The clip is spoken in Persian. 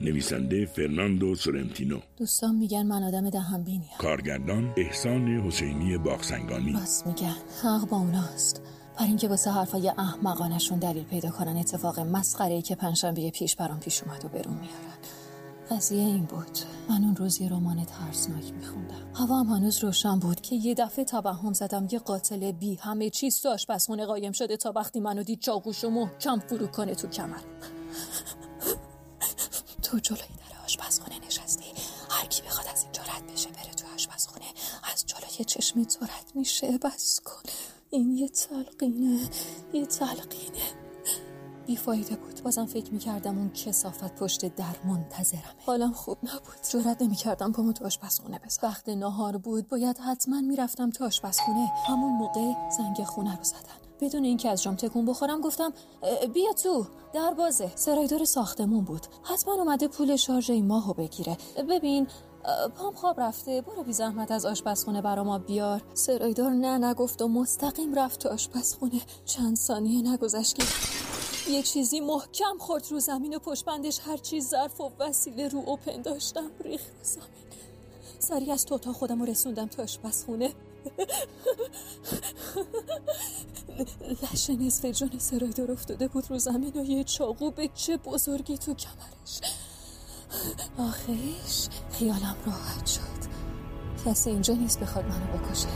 نویسنده فرناندو سورنتینو. دوستان میگن من آدم دهنبینیم کارگردان احسان حسینی باغسنگانی. بس میگن. حق با اوناست. بر اینکه واسه حرفای احمقانشون دلیل پیدا کنن اتفاق مسخره ای که پنجشنبه پیش برام پیش اومد و برون میارن. قضیه این بود. من اون روز یه رمان ترسناک میخوندم. هوا هم هنوز روشن بود که یه دفعه توهم زدم. یه قاتل بی همه چیز تو آشپزخونه قایم شده تا وقتی منو دید چاقوشو محکم فرو کنه تو کمر تو جلوی در آشپزخونه نشستی. هر کی بخواد از اینجا رد بشه بره تو آشپزخونه. از جلوی چشمت رد میشه. بس کن. این یه تلقینه. یه تلقینه. بیفایده بود. بازم فکر می‌کردم اون کسافت پشت در منتظرمه. حالم خوب نبود. جرات نمی‌کردم پامو تو آشپزخونه بزن وقت نهار بود. باید حتما می‌رفتم تو آشپزخونه. همون موقع زنگ خونه رو زدن. بدون اینکه از جام تکون بخورم گفتم بیا تو در بازه سرایدار ساختمون بود. حتما اومده پول شارژ این ماهو بگیره. ببین پام خواب رفته برو بی زحمت از آشپزخونه برا ما بیار. سرایدار نه نگفت و مستقیم رفت تو آشپزخونه. چند ثانیه نگذشت که یه چیزی محکم خورد رو زمین و پشت بندش هر چیز ظرف و وسیله رو اوپن داشتم ریخ زمین. سریع از تو تا خودم رسوندم تا آشپزخونه. لش نصف جان سرایدار افتاده بود رو زمین و یه چاقو به چه بزرگی تو کمرش. آخیش خیالم راحت شد. کسی اینجا نیست بخواد منو بکشه.